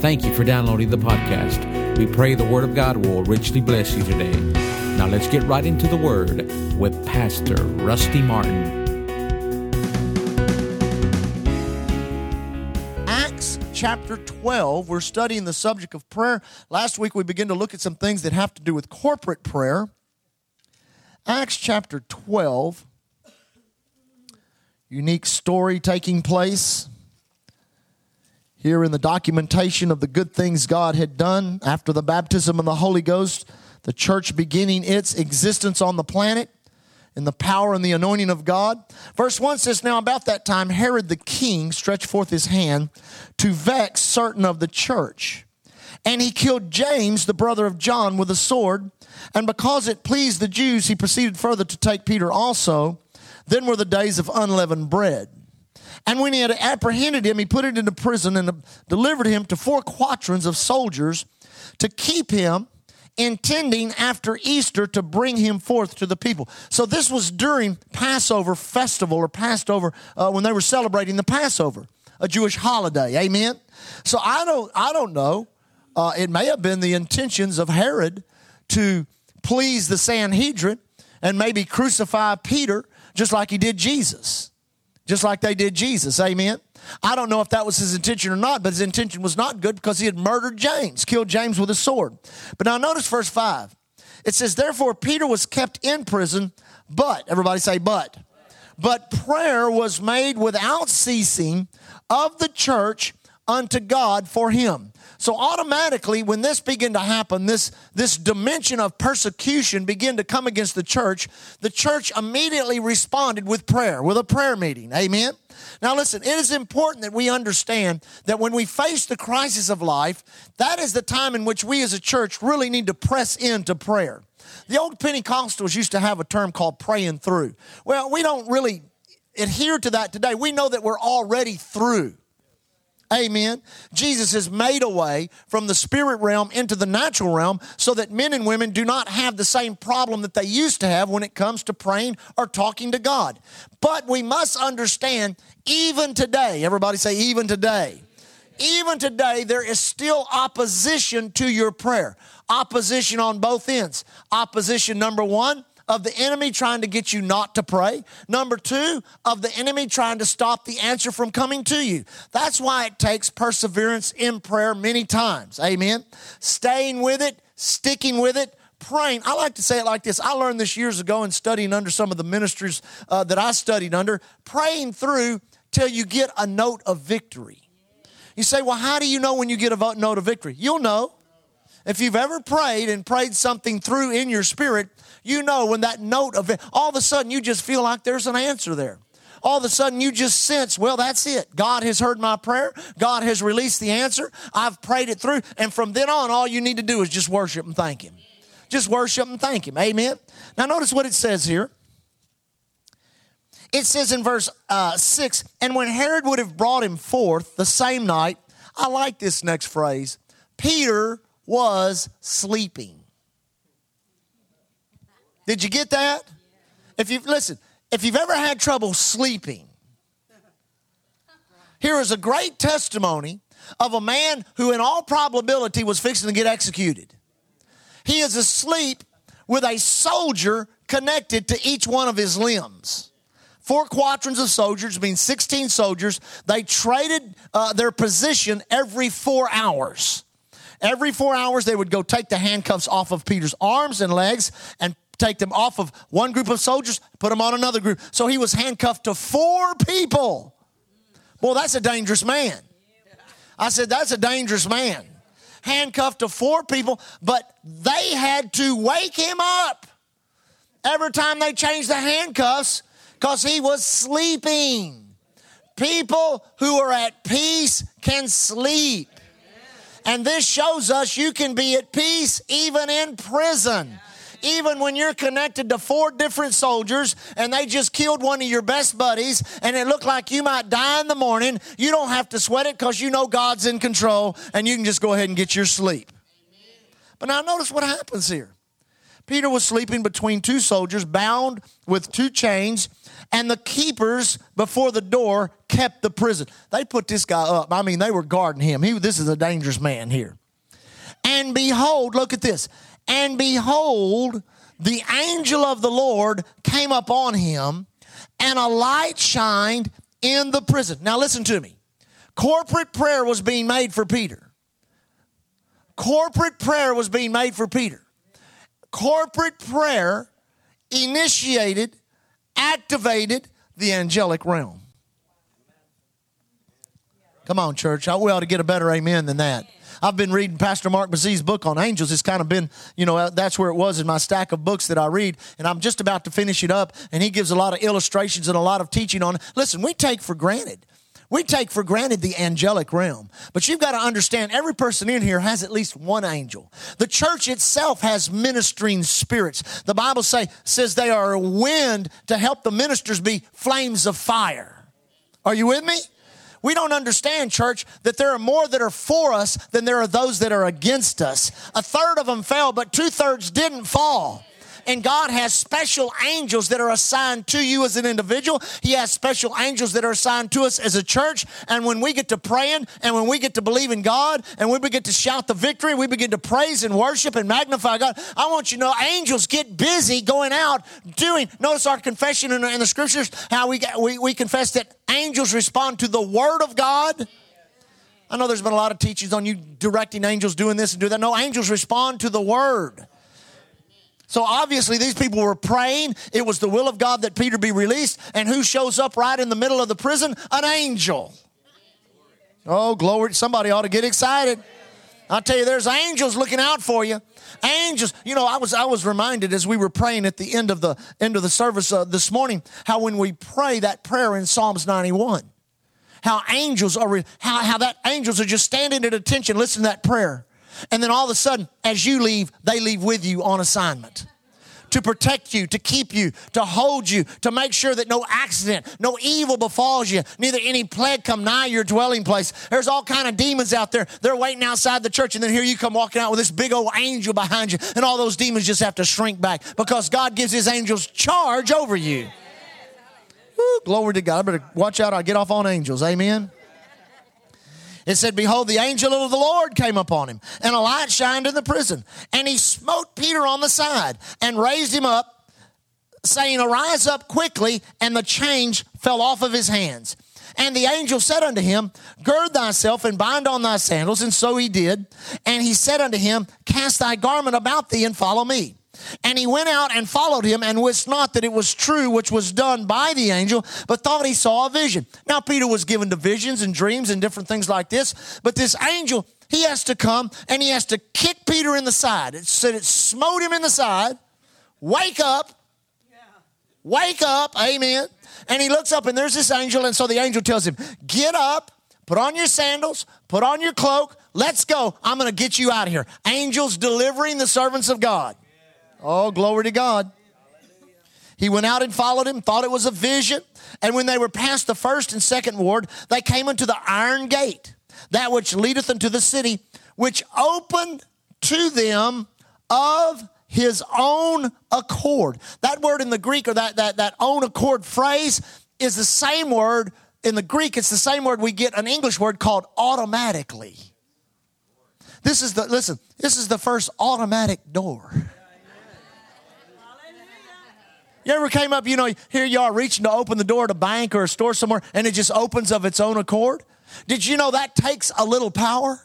Thank you for downloading the podcast. We pray the Word of God will richly bless you today. Now let's get right into the Word with Pastor Rusty Martin. Acts chapter 12, we're studying the subject of prayer. Last week we began to look at some things that have to do with corporate prayer. Acts chapter 12, unique story taking place here in the documentation of the good things God had done after the baptism of the Holy Ghost, the church beginning its existence on the planet in the power and the anointing of God. Verse 1 says, Now about that time, Herod the king stretched forth his hand to vex certain of the church. And he killed James, the brother of John, with a sword. And because it pleased the Jews, he proceeded further to take Peter also. Then were the days of unleavened bread. And when he had apprehended him, he put it into prison and delivered him to four quaternions of soldiers to keep him, intending after Easter to bring him forth to the people. So this was during Passover festival or Passover uh, when they were celebrating the Passover, a Jewish holiday. Amen. So I don't, I don't know. Uh, it may have been the intentions of Herod to please the Sanhedrin and maybe crucify Peter just like he did Jesus just like they did Jesus. Amen. I don't know if that was his intention or not, but his intention was not good because he had murdered James, killed James with a sword. But now notice verse 5. It says, Therefore, Peter was kept in prison, but, everybody say, but. But prayer was made without ceasing of the church unto God for him. So automatically, when this began to happen, this, this dimension of persecution began to come against the church, the church immediately responded with prayer, with a prayer meeting. Amen? Now listen, it is important that we understand that when we face the crisis of life, that is the time in which we as a church really need to press into prayer. The old Pentecostals used to have a term called praying through. Well, we don't really adhere to that today. We know that we're already through. Amen. Jesus has made a way from the spirit realm into the natural realm so that men and women do not have the same problem that they used to have when it comes to praying or talking to God. But we must understand, even today, everybody say, even today, even today, there is still opposition to your prayer. Opposition on both ends. Opposition number one, of the enemy trying to get you not to pray. Number two, of the enemy trying to stop the answer from coming to you. That's why it takes perseverance in prayer many times. Amen. Staying with it, sticking with it, praying. I like to say it like this. I learned this years ago in studying under some of the ministers uh, that I studied under, praying through till you get a note of victory. You say, well, how do you know when you get a note of victory? You'll know. If you've ever prayed and prayed something through in your spirit, you know when that note of it, all of a sudden you just feel like there's an answer there. All of a sudden you just sense, well, that's it. God has heard my prayer. God has released the answer. I've prayed it through. And from then on, all you need to do is just worship and thank Him. Just worship and thank Him. Amen. Now, notice what it says here. It says in verse uh, 6 And when Herod would have brought him forth the same night, I like this next phrase Peter was sleeping. Did you get that? If you listen, if you've ever had trouble sleeping, here is a great testimony of a man who, in all probability, was fixing to get executed. He is asleep with a soldier connected to each one of his limbs. Four quaternions of soldiers means 16 soldiers. They traded uh, their position every four hours. Every four hours, they would go take the handcuffs off of Peter's arms and legs and take them off of one group of soldiers, put them on another group. So he was handcuffed to four people. Boy, that's a dangerous man. I said, that's a dangerous man. Handcuffed to four people, but they had to wake him up every time they changed the handcuffs because he was sleeping. People who are at peace can sleep. And this shows us you can be at peace even in prison. Even when you're connected to four different soldiers and they just killed one of your best buddies and it looked like you might die in the morning, you don't have to sweat it because you know God's in control and you can just go ahead and get your sleep. But now notice what happens here. Peter was sleeping between two soldiers, bound with two chains, and the keepers before the door kept the prison. They put this guy up. I mean, they were guarding him. He, this is a dangerous man here. And behold, look at this. And behold, the angel of the Lord came upon him, and a light shined in the prison. Now, listen to me. Corporate prayer was being made for Peter. Corporate prayer was being made for Peter. Corporate prayer initiated, activated the angelic realm. Come on, church. We ought to get a better amen than that. I've been reading Pastor Mark Bazee's book on angels. It's kind of been, you know, that's where it was in my stack of books that I read. And I'm just about to finish it up. And he gives a lot of illustrations and a lot of teaching on. Listen, we take for granted. We take for granted the angelic realm, but you've got to understand every person in here has at least one angel. The church itself has ministering spirits. The Bible say, says they are a wind to help the ministers be flames of fire. Are you with me? We don't understand, church, that there are more that are for us than there are those that are against us. A third of them fell, but two thirds didn't fall. And God has special angels that are assigned to you as an individual. He has special angels that are assigned to us as a church. And when we get to praying and when we get to believe in God and we begin to shout the victory, we begin to praise and worship and magnify God. I want you to know angels get busy going out doing. Notice our confession in, the scriptures, how we, we, we confess that angels respond to the word of God. I know there's been a lot of teachings on you directing angels doing this and doing that. No, angels respond to the word. So obviously, these people were praying. It was the will of God that Peter be released. And who shows up right in the middle of the prison? An angel. Oh, glory. Somebody ought to get excited. I tell you, there's angels looking out for you. Angels. You know, I was I was reminded as we were praying at the end of the end of the service uh, this morning how when we pray that prayer in Psalms 91, how angels are how how that angels are just standing at attention, listen to that prayer. And then all of a sudden, as you leave, they leave with you on assignment to protect you, to keep you, to hold you, to make sure that no accident, no evil befalls you, neither any plague come nigh your dwelling place. There's all kind of demons out there. They're waiting outside the church, and then here you come walking out with this big old angel behind you, and all those demons just have to shrink back because God gives his angels charge over you. Glory to God. I better watch out. I'll get off on angels. Amen. It said, Behold, the angel of the Lord came upon him, and a light shined in the prison. And he smote Peter on the side and raised him up, saying, Arise up quickly. And the chains fell off of his hands. And the angel said unto him, Gird thyself and bind on thy sandals. And so he did. And he said unto him, Cast thy garment about thee and follow me. And he went out and followed him and wist not that it was true which was done by the angel, but thought he saw a vision. Now, Peter was given to visions and dreams and different things like this, but this angel, he has to come and he has to kick Peter in the side. It said it smote him in the side. Wake up. Wake up. Amen. And he looks up and there's this angel. And so the angel tells him, Get up, put on your sandals, put on your cloak, let's go. I'm going to get you out of here. Angels delivering the servants of God. Oh, glory to God. He went out and followed him, thought it was a vision. And when they were past the first and second ward, they came unto the iron gate, that which leadeth unto the city, which opened to them of his own accord. That word in the Greek, or that, that, that own accord phrase, is the same word in the Greek. It's the same word we get an English word called automatically. This is the, listen, this is the first automatic door. You ever came up, you know, here you are reaching to open the door to a bank or a store somewhere and it just opens of its own accord? Did you know that takes a little power?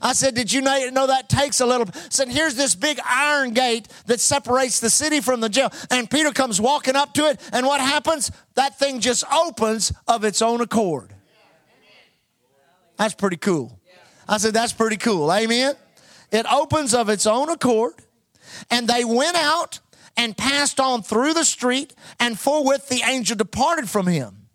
I said, Did you know that takes a little? I said, Here's this big iron gate that separates the city from the jail. And Peter comes walking up to it, and what happens? That thing just opens of its own accord. That's pretty cool. I said, That's pretty cool. Amen. It opens of its own accord. And they went out and passed on through the street, and forthwith the angel departed from him.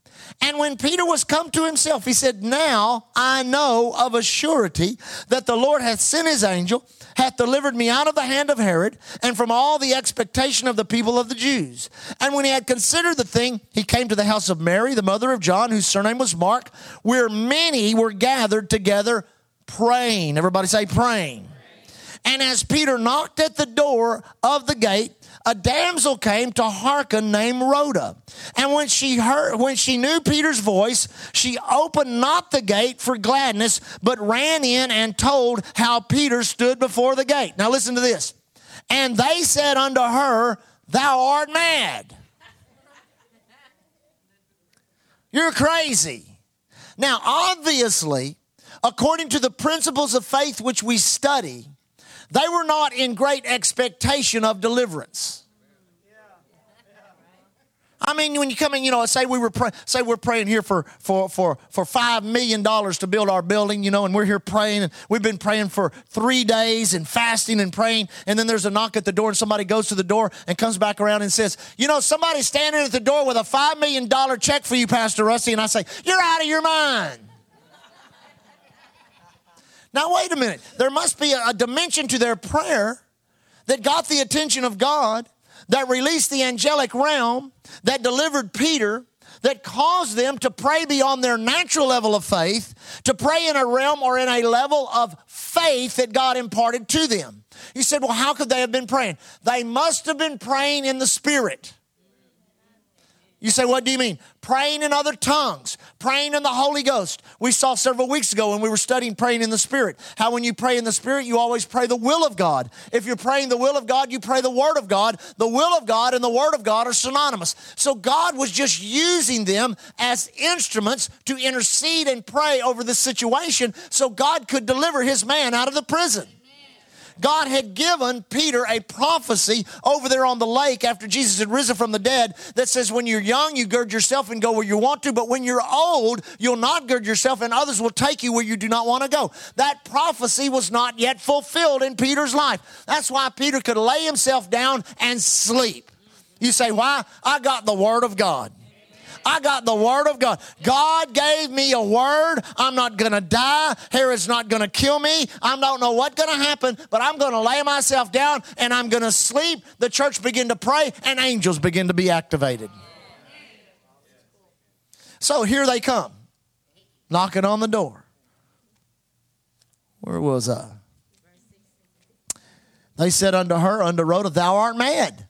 And when Peter was come to himself, he said, Now I know of a surety that the Lord hath sent his angel, hath delivered me out of the hand of Herod, and from all the expectation of the people of the Jews. And when he had considered the thing, he came to the house of Mary, the mother of John, whose surname was Mark, where many were gathered together praying. Everybody say praying. And as Peter knocked at the door of the gate, a damsel came to hearken named Rhoda. And when she heard, when she knew Peter's voice, she opened not the gate for gladness, but ran in and told how Peter stood before the gate. Now listen to this. And they said unto her, Thou art mad. You're crazy. Now, obviously, according to the principles of faith which we study, they were not in great expectation of deliverance. I mean, when you come in, you know, say we were pray, say we're praying here for for for for five million dollars to build our building, you know, and we're here praying, and we've been praying for three days and fasting and praying, and then there's a knock at the door, and somebody goes to the door and comes back around and says, you know, somebody's standing at the door with a five million dollar check for you, Pastor Rusty, and I say, you're out of your mind. Now, wait a minute. There must be a, dimension to their prayer that got the attention of God, that released the angelic realm, that delivered Peter, that caused them to pray beyond their natural level of faith, to pray in a realm or in a level of faith that God imparted to them. You said, well, how could they have been praying? They must have been praying in the Spirit. You say, what do you mean? Praying in other tongues, praying in the Holy Ghost. We saw several weeks ago when we were studying praying in the Spirit, how when you pray in the Spirit, you always pray the will of God. If you're praying the will of God, you pray the Word of God. The will of God and the Word of God are synonymous. So God was just using them as instruments to intercede and pray over the situation so God could deliver his man out of the prison. God had given Peter a prophecy over there on the lake after Jesus had risen from the dead that says, When you're young, you gird yourself and go where you want to, but when you're old, you'll not gird yourself and others will take you where you do not want to go. That prophecy was not yet fulfilled in Peter's life. That's why Peter could lay himself down and sleep. You say, Why? I got the Word of God. I got the word of God. God gave me a word. I'm not going to die. Herod's not going to kill me. I don't know what's going to happen, but I'm going to lay myself down and I'm going to sleep. The church begin to pray and angels begin to be activated. So here they come, knocking on the door. Where was I? They said unto her, unto Rhoda, Thou art mad.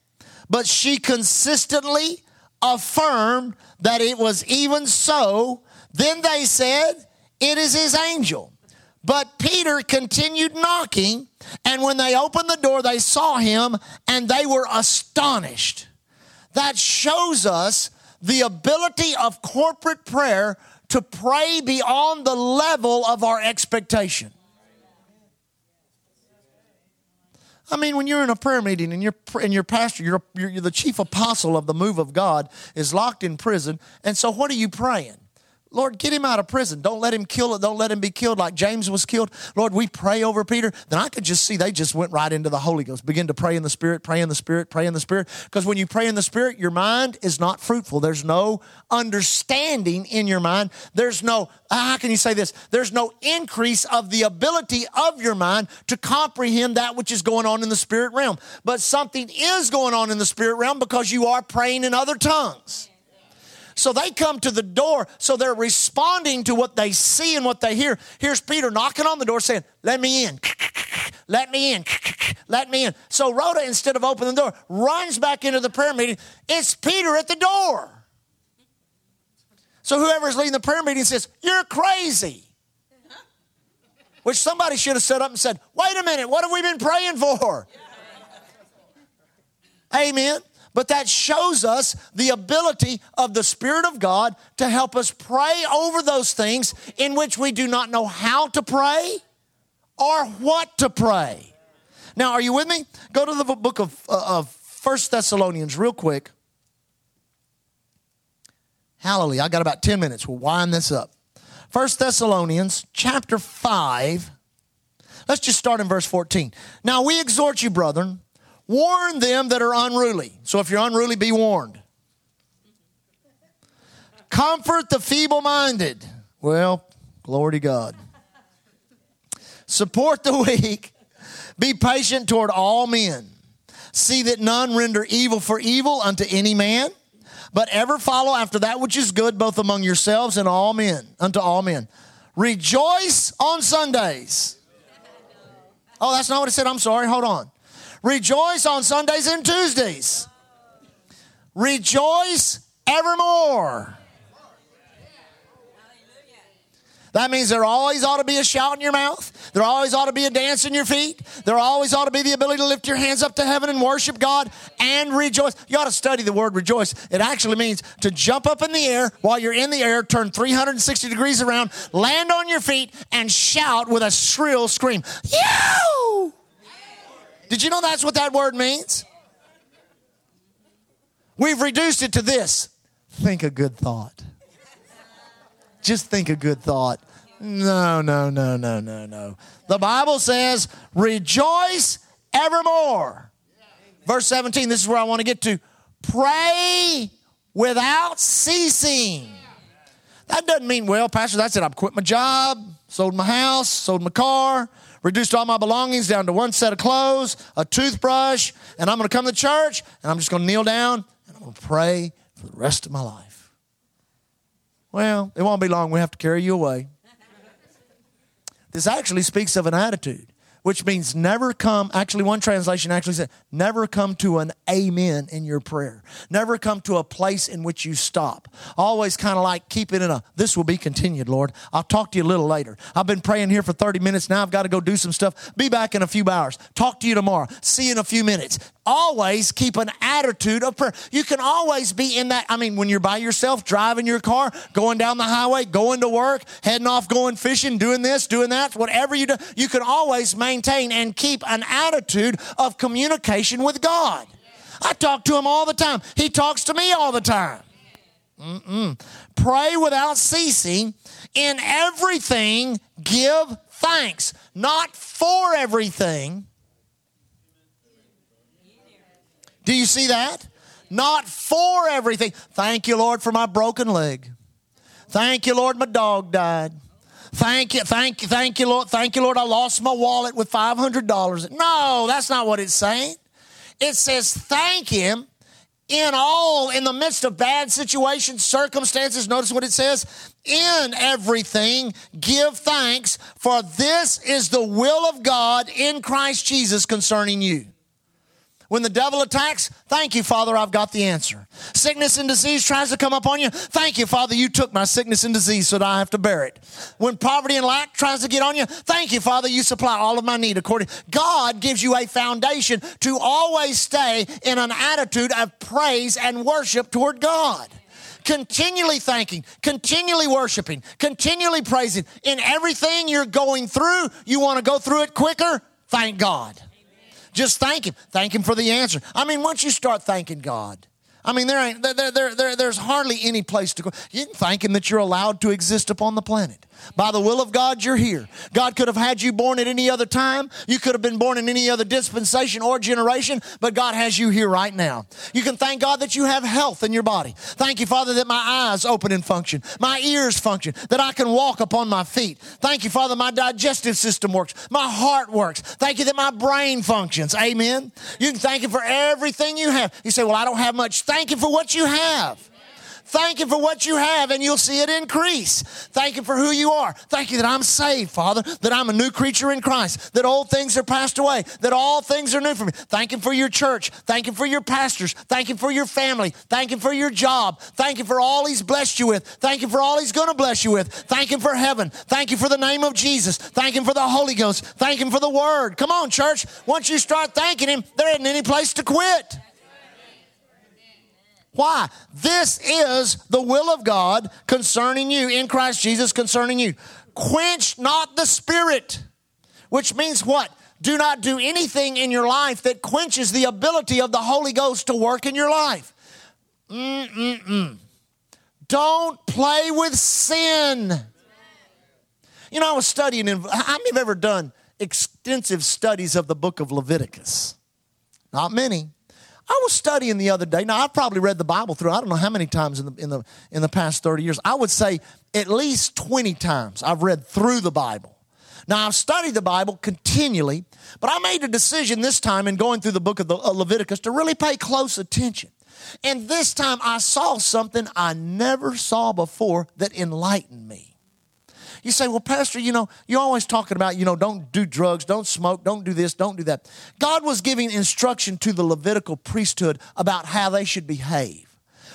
But she consistently affirmed that it was even so. Then they said, It is his angel. But Peter continued knocking, and when they opened the door, they saw him and they were astonished. That shows us the ability of corporate prayer to pray beyond the level of our expectation. I mean, when you're in a prayer meeting and, you're, and your pastor, you're, you're, you're the chief apostle of the move of God, is locked in prison. And so, what are you praying? Lord, get him out of prison. Don't let him kill it. Don't let him be killed like James was killed. Lord, we pray over Peter. Then I could just see they just went right into the Holy Ghost. Begin to pray in the Spirit, pray in the Spirit, pray in the Spirit. Because when you pray in the Spirit, your mind is not fruitful. There's no understanding in your mind. There's no, how can you say this? There's no increase of the ability of your mind to comprehend that which is going on in the spirit realm. But something is going on in the spirit realm because you are praying in other tongues. So they come to the door, so they're responding to what they see and what they hear. Here's Peter knocking on the door saying, Let me in. Let me in. Let me in. So Rhoda, instead of opening the door, runs back into the prayer meeting. It's Peter at the door. So whoever's leading the prayer meeting says, You're crazy. Which somebody should have stood up and said, Wait a minute, what have we been praying for? Amen. But that shows us the ability of the Spirit of God to help us pray over those things in which we do not know how to pray or what to pray. Now, are you with me? Go to the book of, uh, of 1 Thessalonians real quick. Hallelujah. I got about 10 minutes. We'll wind this up. 1 Thessalonians chapter 5. Let's just start in verse 14. Now we exhort you, brethren Warn them that are unruly. So if you're unruly, be warned. Comfort the feeble minded. Well, glory to God. Support the weak. Be patient toward all men. See that none render evil for evil unto any man, but ever follow after that which is good, both among yourselves and all men, unto all men. Rejoice on Sundays. Oh, that's not what it said. I'm sorry. Hold on. Rejoice on Sundays and Tuesdays. Rejoice evermore. That means there always ought to be a shout in your mouth. There always ought to be a dance in your feet. There always ought to be the ability to lift your hands up to heaven and worship God and rejoice. You ought to study the word rejoice. It actually means to jump up in the air while you're in the air, turn 360 degrees around, land on your feet, and shout with a shrill scream. Did you know that's what that word means? We've reduced it to this think a good thought. Just think a good thought. No, no, no, no, no, no. The Bible says, rejoice evermore. Verse 17, this is where I want to get to. Pray without ceasing. That doesn't mean, well, Pastor, that's it. I've quit my job, sold my house, sold my car, reduced all my belongings down to one set of clothes, a toothbrush, and I'm going to come to church and I'm just going to kneel down and I'm going to pray for the rest of my life. Well, it won't be long. We have to carry you away. This actually speaks of an attitude, which means never come. Actually, one translation actually said, never come to an amen in your prayer. Never come to a place in which you stop. Always kind of like keep it in a, this will be continued, Lord. I'll talk to you a little later. I've been praying here for 30 minutes. Now I've got to go do some stuff. Be back in a few hours. Talk to you tomorrow. See you in a few minutes always keep an attitude of prayer. You can always be in that. I mean, when you're by yourself, driving your car, going down the highway, going to work, heading off, going fishing, doing this, doing that, whatever you do, you can always maintain and keep an attitude of communication with God. I talk to Him all the time, He talks to me all the time. Mm-mm. Pray without ceasing. In everything, give thanks. Not for everything Do you see that? Not for everything. Thank you, Lord, for my broken leg. Thank you, Lord, my dog died. Thank you, thank you, thank you, Lord. Thank you, Lord, I lost my wallet with $500. No, that's not what it's saying. It says, thank Him in all, in the midst of bad situations, circumstances. Notice what it says in everything, give thanks, for this is the will of God in Christ Jesus concerning you. When the devil attacks, thank you, Father, I've got the answer. Sickness and disease tries to come upon you, thank you, Father, you took my sickness and disease so that I have to bear it. When poverty and lack tries to get on you, thank you, Father, you supply all of my need according. God gives you a foundation to always stay in an attitude of praise and worship toward God continually thanking, continually worshiping, continually praising. In everything you're going through, you want to go through it quicker? Thank God. Just thank Him. Thank Him for the answer. I mean, once you start thanking God, I mean, there ain't there, there, there, there's hardly any place to go. You can thank Him that you're allowed to exist upon the planet. By the will of God, you're here. God could have had you born at any other time. You could have been born in any other dispensation or generation, but God has you here right now. You can thank God that you have health in your body. Thank you, Father, that my eyes open and function, my ears function, that I can walk upon my feet. Thank you, Father, my digestive system works, my heart works. Thank you that my brain functions. Amen. You can thank Him for everything you have. You say, Well, I don't have much. Thank Him for what you have. Thank Him for what you have, and you'll see it increase. Thank Him for who you are. Thank you that I'm saved, Father, that I'm a new creature in Christ, that old things are passed away, that all things are new for me. Thank Him for your church. Thank Him for your pastors. Thank Him for your family. Thank Him for your job. Thank Him for all He's blessed you with. Thank Him for all He's going to bless you with. Thank Him for heaven. Thank you for the name of Jesus. Thank Him for the Holy Ghost. Thank Him for the Word. Come on, church. Once you start thanking Him, there isn't any place to quit. Why? This is the will of God concerning you in Christ Jesus concerning you. Quench not the spirit, which means what? Do not do anything in your life that quenches the ability of the Holy Ghost to work in your life. Mm-mm-mm. Don't play with sin. You know, I was studying, in, how many have ever done extensive studies of the book of Leviticus? Not many. I was studying the other day. Now I've probably read the Bible through. I don't know how many times in the in the in the past 30 years. I would say at least 20 times I've read through the Bible. Now I've studied the Bible continually, but I made a decision this time in going through the book of the, uh, Leviticus to really pay close attention. And this time I saw something I never saw before that enlightened me. You say, well, Pastor, you know, you're always talking about, you know, don't do drugs, don't smoke, don't do this, don't do that. God was giving instruction to the Levitical priesthood about how they should behave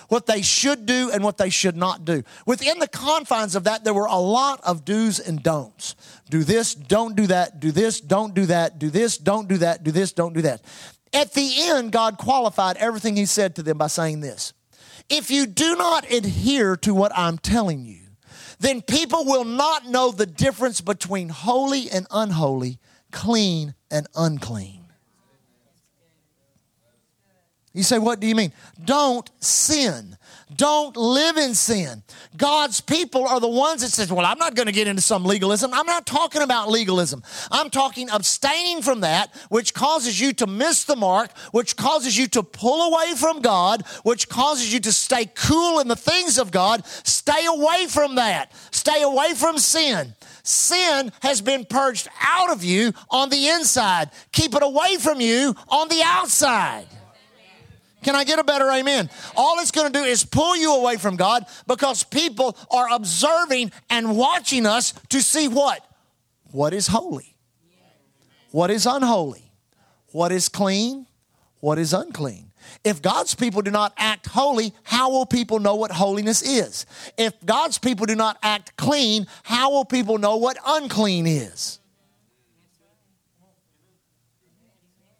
what they should do and what they should not do. Within the confines of that, there were a lot of do's and don'ts. Do this, don't do that, do this, don't do that, do this, don't do that, do this, don't do that. At the end, God qualified everything He said to them by saying this If you do not adhere to what I'm telling you, then people will not know the difference between holy and unholy, clean and unclean. You say, what do you mean? Don't sin. Don't live in sin. God's people are the ones that says, well, I'm not going to get into some legalism. I'm not talking about legalism. I'm talking abstaining from that, which causes you to miss the mark, which causes you to pull away from God, which causes you to stay cool in the things of God. Stay away from that. Stay away from sin. Sin has been purged out of you on the inside. Keep it away from you on the outside. Can I get a better amen? All it's going to do is pull you away from God because people are observing and watching us to see what? What is holy? What is unholy? What is clean? What is unclean? If God's people do not act holy, how will people know what holiness is? If God's people do not act clean, how will people know what unclean is?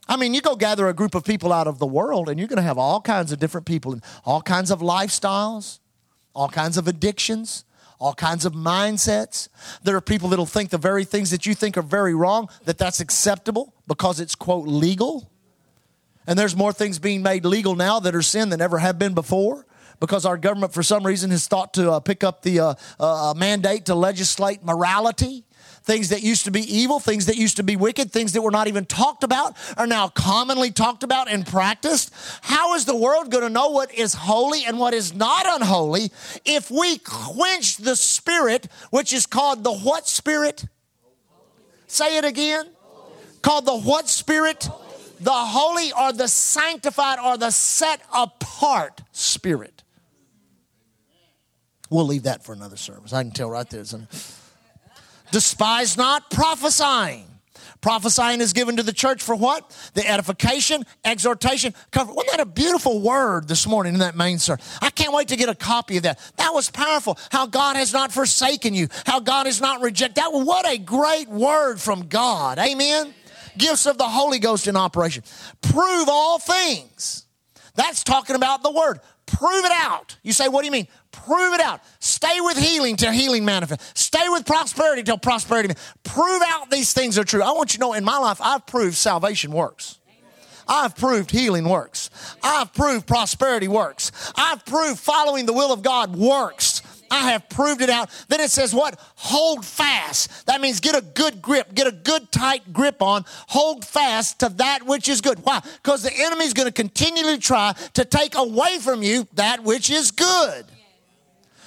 I mean, you go gather a group of people out of the world, and you're going to have all kinds of different people and all kinds of lifestyles, all kinds of addictions, all kinds of mindsets. There are people that'll think the very things that you think are very wrong, that that's acceptable because it's, quote, legal. And there's more things being made legal now that are sin than ever have been before because our government, for some reason, has thought to uh, pick up the uh, uh, mandate to legislate morality. Things that used to be evil, things that used to be wicked, things that were not even talked about are now commonly talked about and practiced. How is the world going to know what is holy and what is not unholy if we quench the spirit, which is called the what spirit? Say it again. Called the what spirit? The holy or the sanctified or the set apart spirit. We'll leave that for another service. I can tell right there. Despise not prophesying. Prophesying is given to the church for what? The edification, exhortation, comfort. Wasn't that a beautiful word this morning in that main sermon? I can't wait to get a copy of that. That was powerful. How God has not forsaken you, how God has not rejected. That what a great word from God. Amen. Gifts of the Holy Ghost in operation. Prove all things. That's talking about the word. Prove it out. You say, what do you mean? Prove it out. Stay with healing till healing manifests. Stay with prosperity till prosperity. Prove out these things are true. I want you to know in my life, I've proved salvation works. I've proved healing works. I've proved prosperity works. I've proved following the will of God works. I have proved it out. Then it says what? Hold fast. That means get a good grip, get a good tight grip on, hold fast to that which is good. Why? Because the enemy is going to continually try to take away from you that which is good.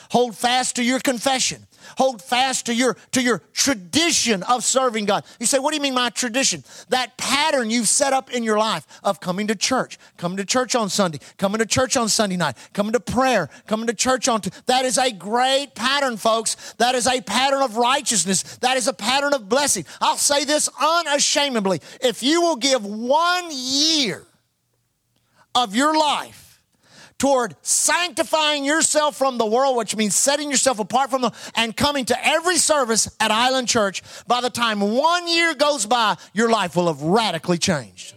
Hold fast to your confession. Hold fast to your to your tradition of serving God. You say, what do you mean my tradition? That pattern you've set up in your life of coming to church, coming to church on Sunday, coming to church on Sunday night, coming to prayer, coming to church on t- that is a great pattern, folks. That is a pattern of righteousness. That is a pattern of blessing. I'll say this unashamedly. If you will give one year of your life toward sanctifying yourself from the world, which means setting yourself apart from them and coming to every service at Island Church, by the time one year goes by, your life will have radically changed.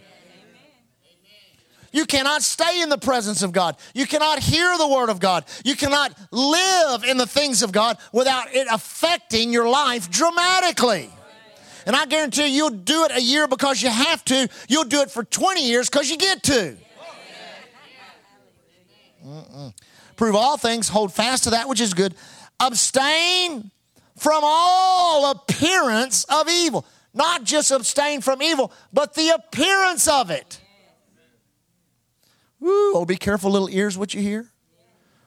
You cannot stay in the presence of God. You cannot hear the Word of God. You cannot live in the things of God without it affecting your life dramatically. And I guarantee you, you'll do it a year because you have to. You'll do it for 20 years because you get to. Mm-mm. Prove all things, hold fast to that which is good, abstain from all appearance of evil. Not just abstain from evil, but the appearance of it. Oh, be careful, little ears, what you hear.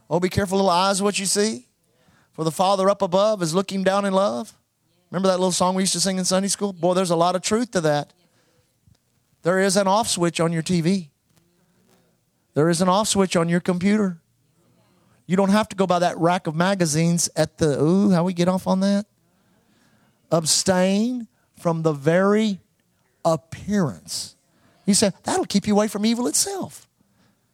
Oh, be careful, little eyes, what you see. For the Father up above is looking down in love. Remember that little song we used to sing in Sunday school? Boy, there's a lot of truth to that. There is an off switch on your TV. There is an off switch on your computer. You don't have to go by that rack of magazines at the, ooh, how we get off on that? abstain from the very appearance. He said, that'll keep you away from evil itself,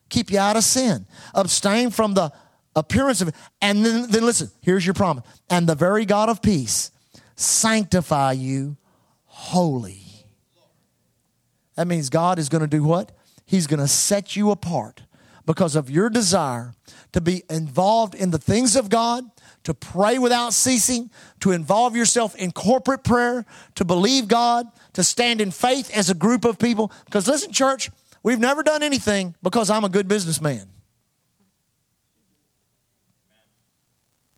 keep you out of sin. Abstain from the appearance of it. And then, then listen, here's your promise. And the very God of peace sanctify you holy. That means God is going to do what? He's going to set you apart because of your desire to be involved in the things of God, to pray without ceasing, to involve yourself in corporate prayer, to believe God, to stand in faith as a group of people. Because listen, church, we've never done anything because I'm a good businessman.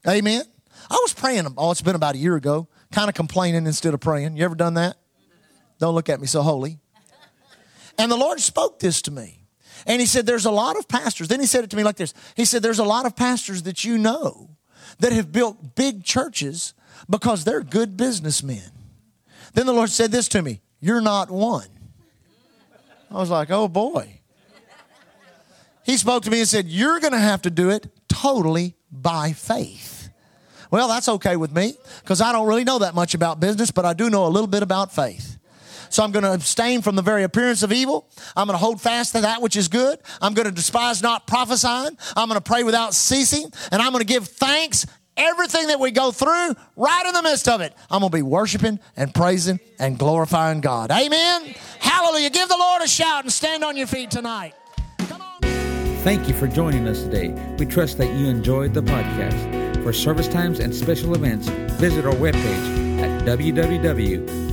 Amen. I was praying, oh, it's been about a year ago, kind of complaining instead of praying. You ever done that? Don't look at me so holy. And the Lord spoke this to me. And He said, There's a lot of pastors. Then He said it to me like this He said, There's a lot of pastors that you know that have built big churches because they're good businessmen. Then the Lord said this to me You're not one. I was like, Oh boy. He spoke to me and said, You're going to have to do it totally by faith. Well, that's okay with me because I don't really know that much about business, but I do know a little bit about faith. So I'm going to abstain from the very appearance of evil. I'm going to hold fast to that which is good. I'm going to despise not prophesying. I'm going to pray without ceasing. And I'm going to give thanks everything that we go through, right in the midst of it, I'm going to be worshiping and praising and glorifying God. Amen. Hallelujah. Give the Lord a shout and stand on your feet tonight. Thank you for joining us today. We trust that you enjoyed the podcast. For service times and special events, visit our webpage at